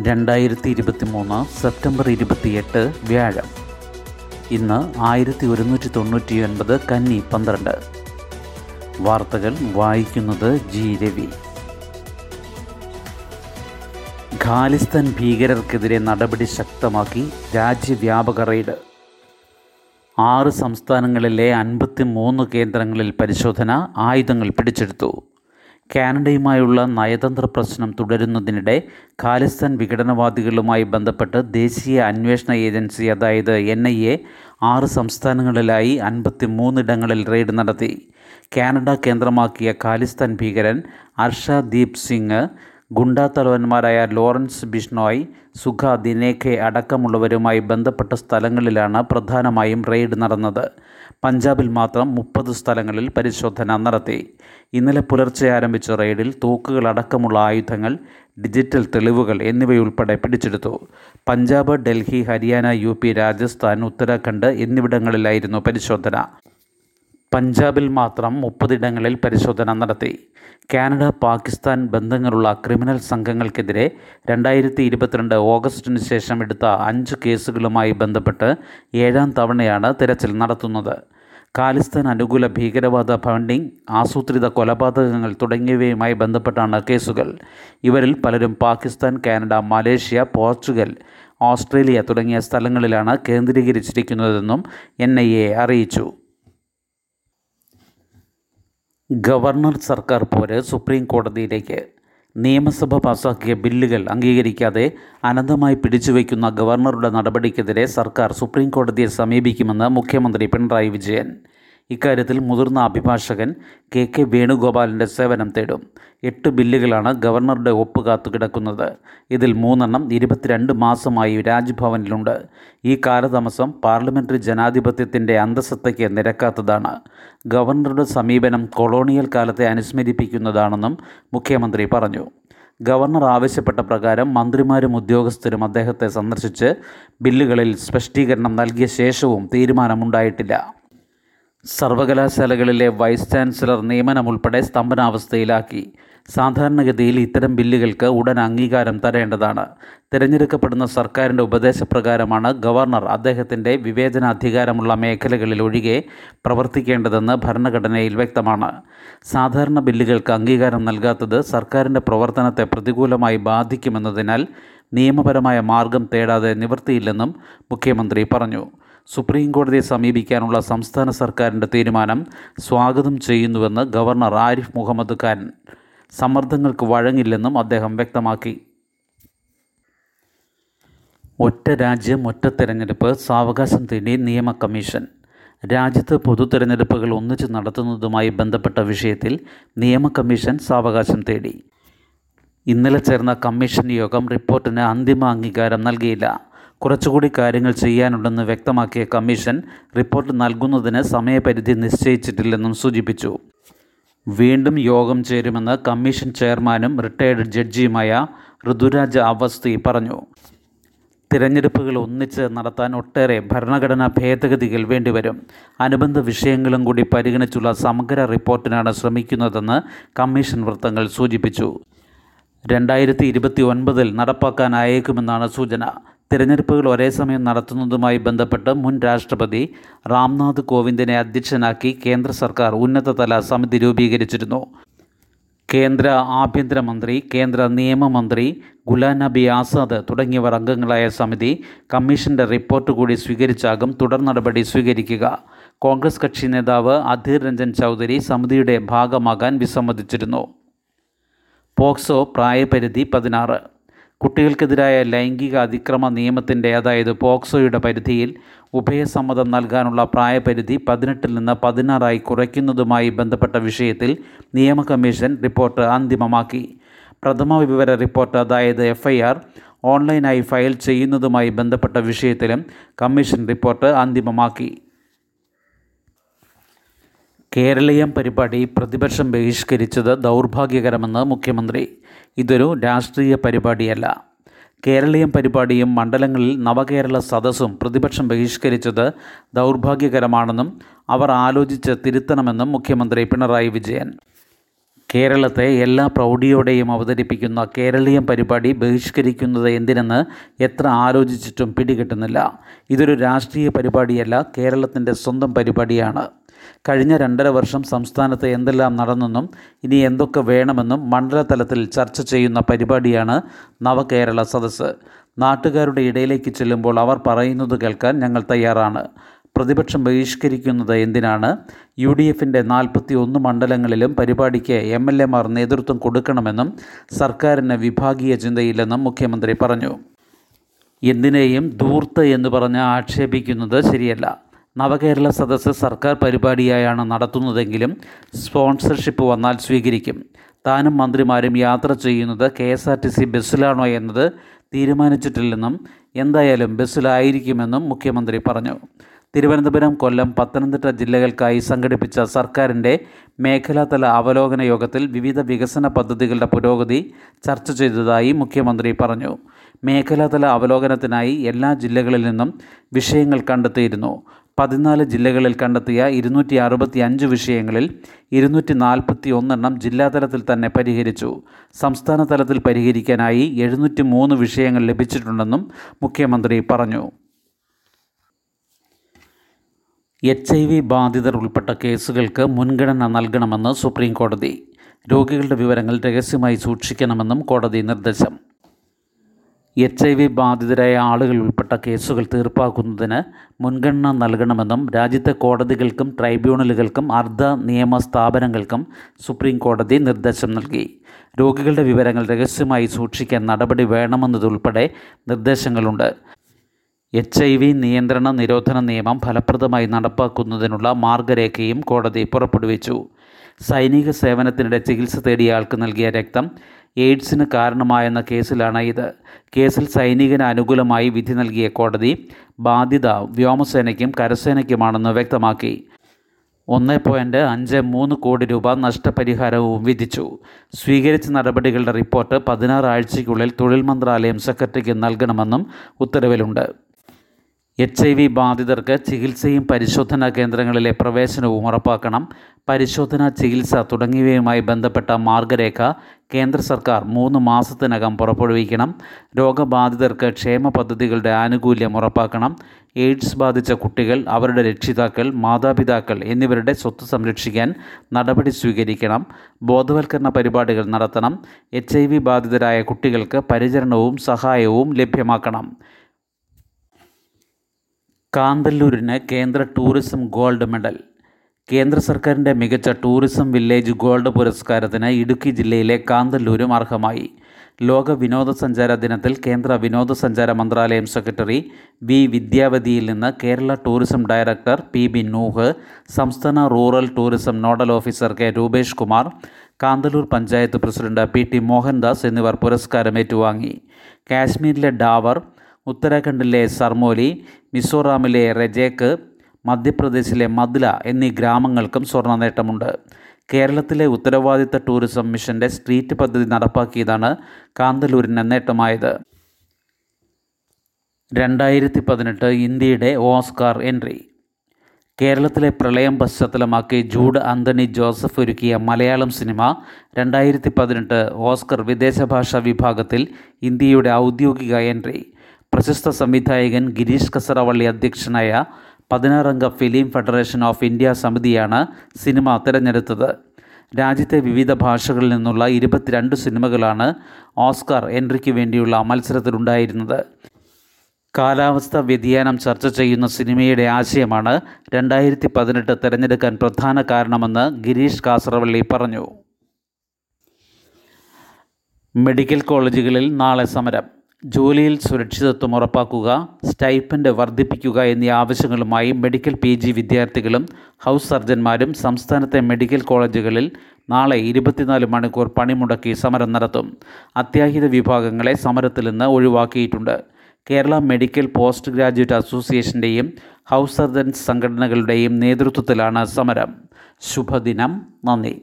രണ്ടായിരത്തി ഇരുപത്തി മൂന്ന് സെപ്റ്റംബർ ഇരുപത്തിയെട്ട് വ്യാഴം. ഇന്ന് ആയിരത്തി ഒരുന്നൂറ്റി തൊണ്ണൂറ്റി ഒൻപത് കന്നി പന്ത്രണ്ട്. വാർത്തകൾ വായിക്കുന്നത് ജി രവി. ഖാലിസ്ഥാൻ ഭീകരർക്കെതിരെ നടപടി ശക്തമാക്കി രാജ്യവ്യാപക റെയ്ഡ്. ആറ് സംസ്ഥാനങ്ങളിലെ അൻപത്തി മൂന്ന് കേന്ദ്രങ്ങളിൽ പരിശോധന ആയുധങ്ങൾ പിടിച്ചെടുത്തു. കാനഡയുമായുള്ള നയതന്ത്ര പ്രശ്നം തുടരുന്നതിനിടെ ഖാലിസ്ഥാൻ വിഘടനവാദികളുമായി ബന്ധപ്പെട്ട് ദേശീയ അന്വേഷണ ഏജൻസി അതായത് എൻ ഐ എ ആറ് സംസ്ഥാനങ്ങളിലായി അൻപത്തി മൂന്നിടങ്ങളിൽ റെയ്ഡ് നടത്തി. കാനഡ കേന്ദ്രമാക്കിയ ഖാലിസ്ഥാൻ ഭീകരൻ അർഷദീപ് സിംഗ് ഗുണ്ടാ തലവന്മാരായ ലോറൻസ് ബിഷ്ണോയ് സുഖ ദിനേഖെ അടക്കമുള്ളവരുമായി ബന്ധപ്പെട്ട സ്ഥലങ്ങളിലാണ് പ്രധാനമായും റെയ്ഡ് നടന്നത്. പഞ്ചാബിൽ മാത്രം മുപ്പത് സ്ഥലങ്ങളിൽ പരിശോധന നടത്തി. ഇന്നലെ പുലർച്ചെ ആരംഭിച്ച റെയ്ഡിൽ തോക്കുകളടക്കമുള്ള ആയുധങ്ങൾ ഡിജിറ്റൽ തെളിവുകൾ എന്നിവയുൾപ്പെടെ പിടിച്ചെടുത്തു. പഞ്ചാബ് ഡൽഹി ഹരിയാന യു പി രാജസ്ഥാൻ ഉത്തരാഖണ്ഡ് എന്നിവിടങ്ങളിലായിരുന്നു പരിശോധന. പഞ്ചാബിൽ മാത്രം മുപ്പതിടങ്ങളിൽ പരിശോധന നടത്തി. കാനഡ പാകിസ്ഥാൻ ബന്ധങ്ങളുള്ള ക്രിമിനൽ സംഘങ്ങൾക്കെതിരെ രണ്ടായിരത്തി ഇരുപത്തിരണ്ട് ഓഗസ്റ്റിന് ശേഷം എടുത്ത അഞ്ച് കേസുകളുമായി ബന്ധപ്പെട്ട് ഏഴാം തവണയാണ് തിരച്ചിൽ നടത്തുന്നത്. ഖാലിസ്ഥാൻ അനുകൂല ഭീകരവാദ ഫണ്ടിംഗ് ആസൂത്രിത കൊലപാതകങ്ങൾ തുടങ്ങിയവയുമായി ബന്ധപ്പെട്ടാണ് കേസുകൾ. ഇവരിൽ പലരും Pakistan Canada Malaysia Portugal Australia തുടങ്ങിയ സ്ഥലങ്ങളിലാണ് കേന്ദ്രീകരിച്ചിരിക്കുന്നതെന്നും എൻ ഐ എ അറിയിച്ചു. ഗവർണർ സർക്കാർ പോര് സുപ്രീം കോടതിയിലേക്ക് നിയമസഭ പാസാക്കിയ ബില്ലുകൾ അംഗീകരിക്കാതെ അനന്തമായി പിടിച്ചുവയ്ക്കുന്ന ഗവർണറുടെ നടപടിക്കെതിരെ സർക്കാർ സുപ്രീം കോടതിയെ സമീപിക്കുമെന്ന് മുഖ്യമന്ത്രി പിണറായി വിജയൻ. ഇക്കാര്യത്തിൽ മുതിർന്ന അഭിഭാഷകൻ കെ കെ വേണുഗോപാലിന്റെ സേവനം തേടും. എട്ട് ബില്ലുകളാണ് ഗവർണറുടെ ഒപ്പ് കാത്തു കിടക്കുന്നത്. ഇതിൽ മൂന്നെണ്ണം ഇരുപത്തിരണ്ട് മാസമായി രാജ്ഭവനിലുണ്ട്. ഈ കാലതാമസം പാർലമെന്ററി ജനാധിപത്യത്തിന്റെ അന്തസത്തയ്ക്ക് നിരക്കാത്തതാണ്. ഗവർണറുടെ സമീപനം കൊളോണിയൽ കാലത്തെ അനുസ്മരിപ്പിക്കുന്നതാണെന്നും മുഖ്യമന്ത്രി പറഞ്ഞു. ഗവർണർ ആവശ്യപ്പെട്ട പ്രകാരം മന്ത്രിമാരും ഉദ്യോഗസ്ഥരും അദ്ദേഹത്തെ സന്ദർശിച്ച് ബില്ലുകളിൽ സ്പഷ്ടീകരണം നൽകിയ ശേഷവും തീരുമാനമുണ്ടായിട്ടില്ല. സർവകലാശാലകളിലെ വൈസ് ചാൻസലർ നിയമനം ഉൾപ്പെടെ സ്തംഭനാവസ്ഥയിലാക്കി. സാധാരണഗതിയിൽ ഇത്തരം ബില്ലുകൾക്ക് ഉടൻ അംഗീകാരം തരേണ്ടതാണ്. തിരഞ്ഞെടുക്കപ്പെടുന്ന സർക്കാരിന്റെ ഉപദേശപ്രകാരമാണ് ഗവർണർ അദ്ദേഹത്തിന്റെ വിവേചനാധികാരമുള്ള മേഖലകളിൽ ഒഴികെ പ്രവർത്തിക്കേണ്ടതെന്ന് ഭരണഘടനയിൽ വ്യക്തമാണ്. സാധാരണ ബില്ലുകൾക്ക് അംഗീകാരം നൽകാത്തത് സർക്കാരിന്റെ പ്രവർത്തനത്തെ പ്രതികൂലമായി ബാധിക്കുമെന്നതിനാൽ നിയമപരമായ മാർഗം തേടാതെ നിവൃത്തിയില്ലെന്നും മുഖ്യമന്ത്രി പറഞ്ഞു. സുപ്രീം കോടതിയെ സമീപിക്കാനുള്ള സംസ്ഥാന സർക്കാരിന്റെ തീരുമാനം സ്വാഗതം ചെയ്യുന്നുവെന്ന് ഗവർണർ ആരിഫ് മുഹമ്മദ് ഖാൻ സമ്മർദ്ദങ്ങൾക്ക് വഴങ്ങില്ലെന്നും അദ്ദേഹം വ്യക്തമാക്കി. ഒറ്റ രാജ്യം ഒറ്റ തെരഞ്ഞെടുപ്പ് സാവകാശം തേടി നിയമ കമ്മീഷൻ. രാജ്യത്ത് പൊതു തെരഞ്ഞെടുപ്പുകൾ ഒന്നിച്ച് നടത്തുന്നതുമായി ബന്ധപ്പെട്ട വിഷയത്തിൽ നിയമ കമ്മീഷൻ സാവകാശം തേടി. ഇന്നലെ ചേർന്ന കമ്മീഷൻ യോഗം റിപ്പോർട്ടിന് അന്തിമ അംഗീകാരം നൽകിയില്ല. കുറച്ചുകൂടി കാര്യങ്ങൾ ചെയ്യാനുണ്ടെന്ന് വ്യക്തമാക്കിയ കമ്മീഷൻ റിപ്പോർട്ട് നൽകുന്നതിന് സമയപരിധി നിശ്ചയിച്ചിട്ടില്ലെന്നും സൂചിപ്പിച്ചു. വീണ്ടും യോഗം ചേരുമെന്ന് കമ്മീഷൻ ചെയർമാനും റിട്ടയർഡ് ജഡ്ജിയുമായ ഋതുരാജ് അവസ്ഥി പറഞ്ഞു. തിരഞ്ഞെടുപ്പുകൾ ഒന്നിച്ച് നടത്താൻ ഒട്ടേറെ ഭരണഘടനാ ഭേദഗതികൾ വേണ്ടിവരും. അനുബന്ധ വിഷയങ്ങളും കൂടി പരിഗണിച്ചുള്ള സമഗ്ര റിപ്പോർട്ടിനാണ് ശ്രമിക്കുന്നതെന്ന് കമ്മീഷൻ വൃത്തങ്ങൾ സൂചിപ്പിച്ചു. രണ്ടായിരത്തി ഇരുപത്തി ഒൻപതിൽ നടപ്പാക്കാനായേക്കുമെന്നാണ് സൂചന. തിരഞ്ഞെടുപ്പുകൾ ഒരേ സമയം നടത്തുന്നതുമായി ബന്ധപ്പെട്ട് മുൻ രാഷ്ട്രപതി രാംനാഥ് കോവിന്ദിനെ അധ്യക്ഷനാക്കി കേന്ദ്ര സർക്കാർ ഉന്നതതല സമിതി രൂപീകരിച്ചിരുന്നു. കേന്ദ്ര ആഭ്യന്തരമന്ത്രി കേന്ദ്ര നിയമമന്ത്രി ഗുലാം നബി ആസാദ് തുടങ്ങിയവർ അംഗങ്ങളായ സമിതി കമ്മീഷന്റെ റിപ്പോർട്ട് കൂടി സ്വീകരിച്ചാകും തുടർ നടപടി സ്വീകരിക്കുക. കോൺഗ്രസ് കക്ഷി നേതാവ് അധീർ രഞ്ജൻ ചൗധരി സമിതിയുടെ ഭാഗമാകാൻ വിസമ്മതിച്ചിരുന്നു. പോക്സോ പ്രായപരിധി പതിനാറ്. കുട്ടികൾക്കെതിരായ ലൈംഗിക അതിക്രമ നിയമത്തിന്റെ അതായത് പോക്സോയുടെ പരിധിയിൽ ഉഭയസമ്മതം നൽകാനുള്ള പ്രായപരിധി പതിനെട്ടിൽ നിന്ന് പതിനാറായി കുറയ്ക്കുന്നതുമായി ബന്ധപ്പെട്ട വിഷയത്തിൽ നിയമ കമ്മീഷൻ റിപ്പോർട്ട് അന്തിമമാക്കി. പ്രഥമ വിവര റിപ്പോർട്ട് അതായത് എഫ്ഐആർ ഓൺലൈനായി ഫയൽ ചെയ്യുന്നതുമായി ബന്ധപ്പെട്ട വിഷയത്തിലും കമ്മീഷൻ റിപ്പോർട്ട് അന്തിമമാക്കി. കേരളീയം പരിപാടി പ്രതിപക്ഷം ബഹിഷ്കരിച്ചത് ദൗർഭാഗ്യകരമെന്ന് മുഖ്യമന്ത്രി. ഇതൊരു രാഷ്ട്രീയ പരിപാടിയല്ല. കേരളീയം പരിപാടിയും മണ്ഡലങ്ങളിൽ നവകേരള സദസ്സും പ്രതിപക്ഷം ബഹിഷ്കരിച്ചത് ദൗർഭാഗ്യകരമാണെന്നും അവർ ആലോചിച്ച് തിരുത്തണമെന്നും മുഖ്യമന്ത്രി പിണറായി വിജയൻ. കേരളത്തെ എല്ലാ പ്രൗഢിയോടെയും അവതരിപ്പിക്കുന്ന കേരളീയം പരിപാടി ബഹിഷ്കരിക്കുന്നത് എന്തിനെന്ന് എത്ര ആലോചിച്ചിട്ടും പിടികിട്ടുന്നില്ല. ഇതൊരു രാഷ്ട്രീയ പരിപാടിയല്ല കേരളത്തിന്റെ സ്വന്തം പരിപാടിയാണ്. കഴിഞ്ഞ രണ്ടര വർഷം സംസ്ഥാനത്ത് എന്തെല്ലാം നടന്നെന്നും ഇനി എന്തൊക്കെ വേണമെന്നും മണ്ഡലതലത്തിൽ ചർച്ച ചെയ്യുന്ന പരിപാടിയാണ് നവകേരള സദസ്സ്. നാട്ടുകാരുടെ ഇടയിലേക്ക് ചെല്ലുമ്പോൾ അവർ പറയുന്നത് കേൾക്കാൻ ഞങ്ങൾ തയ്യാറാണ്. പ്രതിപക്ഷം ബഹിഷ്കരിക്കുന്നത് എന്തിനാണ്? യു ഡി എഫിന്റെ നാൽപ്പത്തി ഒന്ന് മണ്ഡലങ്ങളിലും പരിപാടിക്ക് എം എൽ എമാർ നേതൃത്വം കൊടുക്കണമെന്നും സർക്കാരിന് വിഭാഗീയ ചിന്തയില്ലെന്നും മുഖ്യമന്ത്രി പറഞ്ഞു. എന്തിനേയും ധൂർത്ത് എന്ന് പറഞ്ഞ് ആക്ഷേപിക്കുന്നത് ശരിയല്ല. നവകേരള സദസ്സ് സർക്കാർ പരിപാടിയായാണ് നടത്തുന്നതെങ്കിലും സ്പോൺസർഷിപ്പ് വന്നാൽ സ്വീകരിക്കും. താനും മന്ത്രിമാരും യാത്ര ചെയ്യുന്നത് K S R T C ബസ്സിലാണോ എന്നത് തീരുമാനിച്ചിട്ടില്ലെന്നും എന്തായാലും ബസ്സിലായിരിക്കുമെന്നും മുഖ്യമന്ത്രി പറഞ്ഞു. തിരുവനന്തപുരം കൊല്ലം പത്തനംതിട്ട ജില്ലകൾക്കായി സംഘടിപ്പിച്ച സർക്കാരിന്റെ മേഖലാതല അവലോകന യോഗത്തിൽ വിവിധ വികസന പദ്ധതികളുടെ പുരോഗതി ചർച്ച ചെയ്തതായി മുഖ്യമന്ത്രി പറഞ്ഞു. മേഖലാതല അവലോകനത്തിനായി എല്ലാ ജില്ലകളിൽ നിന്നും വിഷയങ്ങൾ കണ്ടെത്തിയിരുന്നു. പതിനാല് ജില്ലകളിൽ കണ്ടെത്തിയ ഇരുന്നൂറ്റി അറുപത്തി അഞ്ച് വിഷയങ്ങളിൽ ഇരുന്നൂറ്റി നാൽപ്പത്തി ഒന്നെണ്ണം ജില്ലാതലത്തിൽ തന്നെ പരിഹരിച്ചു. സംസ്ഥാന തലത്തിൽ പരിഹരിക്കാനായി എഴുന്നൂറ്റി മൂന്ന് വിഷയങ്ങൾ ലഭിച്ചിട്ടുണ്ടെന്നും മുഖ്യമന്ത്രി പറഞ്ഞു. എച്ച് ഐ വി ബാധിതർ ഉൾപ്പെട്ട കേസുകൾക്ക് മുൻഗണന നൽകണമെന്ന് സുപ്രീം കോടതി രോഗികളുടെ വിവരങ്ങൾ രഹസ്യമായി സൂക്ഷിക്കണമെന്നും കോടതി നിർദ്ദേശം. എച്ച് ഐ വി ബാധിതരായ ആളുകൾ ഉൾപ്പെട്ട കേസുകൾ തീർപ്പാക്കുന്നതിന് മുൻഗണന നൽകണമെന്നും രാജ്യത്തെ കോടതികൾക്കും ട്രൈബ്യൂണലുകൾക്കും അർദ്ധ നിയമ സ്ഥാപനങ്ങൾക്കും സുപ്രീം കോടതി നിർദ്ദേശം നൽകി. രോഗികളുടെ വിവരങ്ങൾ രഹസ്യമായി സൂക്ഷിക്കാൻ നടപടി വേണമെന്നതുൾപ്പെടെ നിർദ്ദേശങ്ങളുണ്ട്. എച്ച് ഐ വി നിയന്ത്രണ നിരോധന നിയമം ഫലപ്രദമായി നടപ്പാക്കുന്നതിനുള്ള മാർഗരേഖയും കോടതി പുറപ്പെടുവിച്ചു. സൈനിക സേവനത്തിനിടെ ചികിത്സ തേടിയ ആൾക്ക് നൽകിയ രക്തം എയ്ഡ്സിന് കാരണമായെന്ന കേസിലാണ് ഇത്. കേസിൽ സൈനികന് അനുകൂലമായി വിധി നൽകിയ കോടതി ബാധ്യത വ്യോമസേനയ്ക്കും കരസേനയ്ക്കുമാണെന്ന് വ്യക്തമാക്കി. ഒന്ന് പോയിന്റ് അഞ്ച് മൂന്ന് കോടി രൂപ നഷ്ടപരിഹാരവും വിധിച്ചു. സ്വീകരിച്ച നടപടികളുടെ റിപ്പോർട്ട് പതിനാറ് ആഴ്ചയ്ക്കുള്ളിൽ തൊഴിൽ മന്ത്രാലയം സെക്രട്ടറിക്ക് നൽകണമെന്നും ഉത്തരവിലുണ്ട്. എച്ച് ഐ വി ബാധിതർക്ക് ചികിത്സയും പരിശോധനാ കേന്ദ്രങ്ങളിലെ പ്രവേശനവും ഉറപ്പാക്കണം. പരിശോധന ചികിത്സ തുടങ്ങിയവയുമായി ബന്ധപ്പെട്ട മാർഗരേഖ കേന്ദ്ര സർക്കാർ മൂന്ന് മാസത്തിനകം പുറപ്പെടുവിക്കണം. രോഗബാധിതർക്ക് ക്ഷേമ പദ്ധതികളുടെ ആനുകൂല്യം ഉറപ്പാക്കണം. എയ്ഡ്സ് ബാധിച്ച കുട്ടികൾ അവരുടെ രക്ഷിതാക്കൾ മാതാപിതാക്കൾ എന്നിവരുടെ സ്വത്ത് സംരക്ഷിക്കാൻ നടപടി സ്വീകരിക്കണം. ബോധവൽക്കരണ പരിപാടികൾ നടത്തണം. എച്ച് ബാധിതരായ കുട്ടികൾക്ക് പരിചരണവും സഹായവും ലഭ്യമാക്കണം. കാന്തല്ലൂരിന് കേന്ദ്ര ടൂറിസം ഗോൾഡ് മെഡൽ. കേന്ദ്ര സർക്കാരിന്റെ മികച്ച ടൂറിസം വില്ലേജ് ഗോൾഡ് പുരസ്കാരത്തിന് ഇടുക്കി ജില്ലയിലെ കാന്തല്ലൂരും അർഹമായി. ലോക വിനോദസഞ്ചാര ദിനത്തിൽ കേന്ദ്ര വിനോദസഞ്ചാര മന്ത്രാലയം സെക്രട്ടറി വി വിദ്യാവതിയിൽ നിന്ന് Kerala tourism director P B Nooh സംസ്ഥാന rural tourism nodal officer K Rupesh Kumar Kanthalloor panchayat president P T Mohandas എന്നിവർ പുരസ്കാരം ഏറ്റുവാങ്ങി കാശ്മീരിലെ ഡാവർ ഉത്തരാഖണ്ഡിലെ സർമോലി മിസോറാമിലെ റെജേക്ക് മധ്യപ്രദേശിലെ മദ്ല എന്നീ ഗ്രാമങ്ങൾക്കും സ്വർണ നേട്ടമുണ്ട് കേരളത്തിലെ ഉത്തരവാദിത്ത ടൂറിസം മിഷന്റെ സ്ട്രീറ്റ് പദ്ധതി നടപ്പാക്കിയതാണ് കാന്തല്ലൂരിന് നേട്ടമായത്. രണ്ടായിരത്തി പതിനെട്ട് ഇന്ത്യയുടെ ഓസ്കാർ എൻട്രി. കേരളത്തിലെ പ്രളയം പശ്ചാത്തലമാക്കി ജൂഡ് ആന്റണി ജോസഫ് ഒരുക്കിയ മലയാളം സിനിമ രണ്ടായിരത്തി പതിനെട്ട് ഓസ്കർ വിദേശഭാഷാ വിഭാഗത്തിൽ ഇന്ത്യയുടെ ഔദ്യോഗിക എൻട്രി. പ്രശസ്ത സംവിധായകൻ ഗിരീഷ് കസറവള്ളി അധ്യക്ഷനായ പതിനാറംഗ ഫിലിം ഫെഡറേഷൻ ഓഫ് ഇന്ത്യ സമിതിയാണ് സിനിമ തിരഞ്ഞെടുത്തത്. രാജ്യത്തെ വിവിധ ഭാഷകളിൽ നിന്നുള്ള ഇരുപത്തിരണ്ട് സിനിമകളാണ് ഓസ്കാർ എൻട്രിക്ക് വേണ്ടിയുള്ള മത്സരത്തിലുണ്ടായിരുന്നത്. കാലാവസ്ഥ വ്യതിയാനം ചർച്ച ചെയ്യുന്ന സിനിമയുടെ ആശയമാണ് രണ്ടായിരത്തി പതിനെട്ട് തിരഞ്ഞെടുക്കാൻ പ്രധാന കാരണമെന്ന് ഗിരീഷ് കാസറവള്ളി പറഞ്ഞു. മെഡിക്കൽ കോളേജുകളിൽ നാളെ സമരം. ജോലിയിൽ സുരക്ഷിതത്വം ഉറപ്പാക്കുക സ്റ്റൈപ്പൻഡ് വർദ്ധിപ്പിക്കുക എന്നീ ആവശ്യങ്ങളുമായി മെഡിക്കൽ പി ജി വിദ്യാർത്ഥികളും ഹൗസ് സർജന്മാരും സംസ്ഥാനത്തെ മെഡിക്കൽ കോളേജുകളിൽ നാളെ ഇരുപത്തിനാല് മണിക്കൂർ പണിമുടക്കി സമരം നടത്തും. അത്യാഹിത വിഭാഗങ്ങളെ സമരത്തിൽ നിന്ന് ഒഴിവാക്കിയിട്ടുണ്ട്. കേരള മെഡിക്കൽ പോസ്റ്റ് ഗ്രാജുവേറ്റ് അസോസിയേഷന്റെയും ഹൗസ് സർജൻസ് സംഘടനകളുടെയും നേതൃത്വത്തിലാണ് സമരം. ശുഭദിനം. നന്ദി.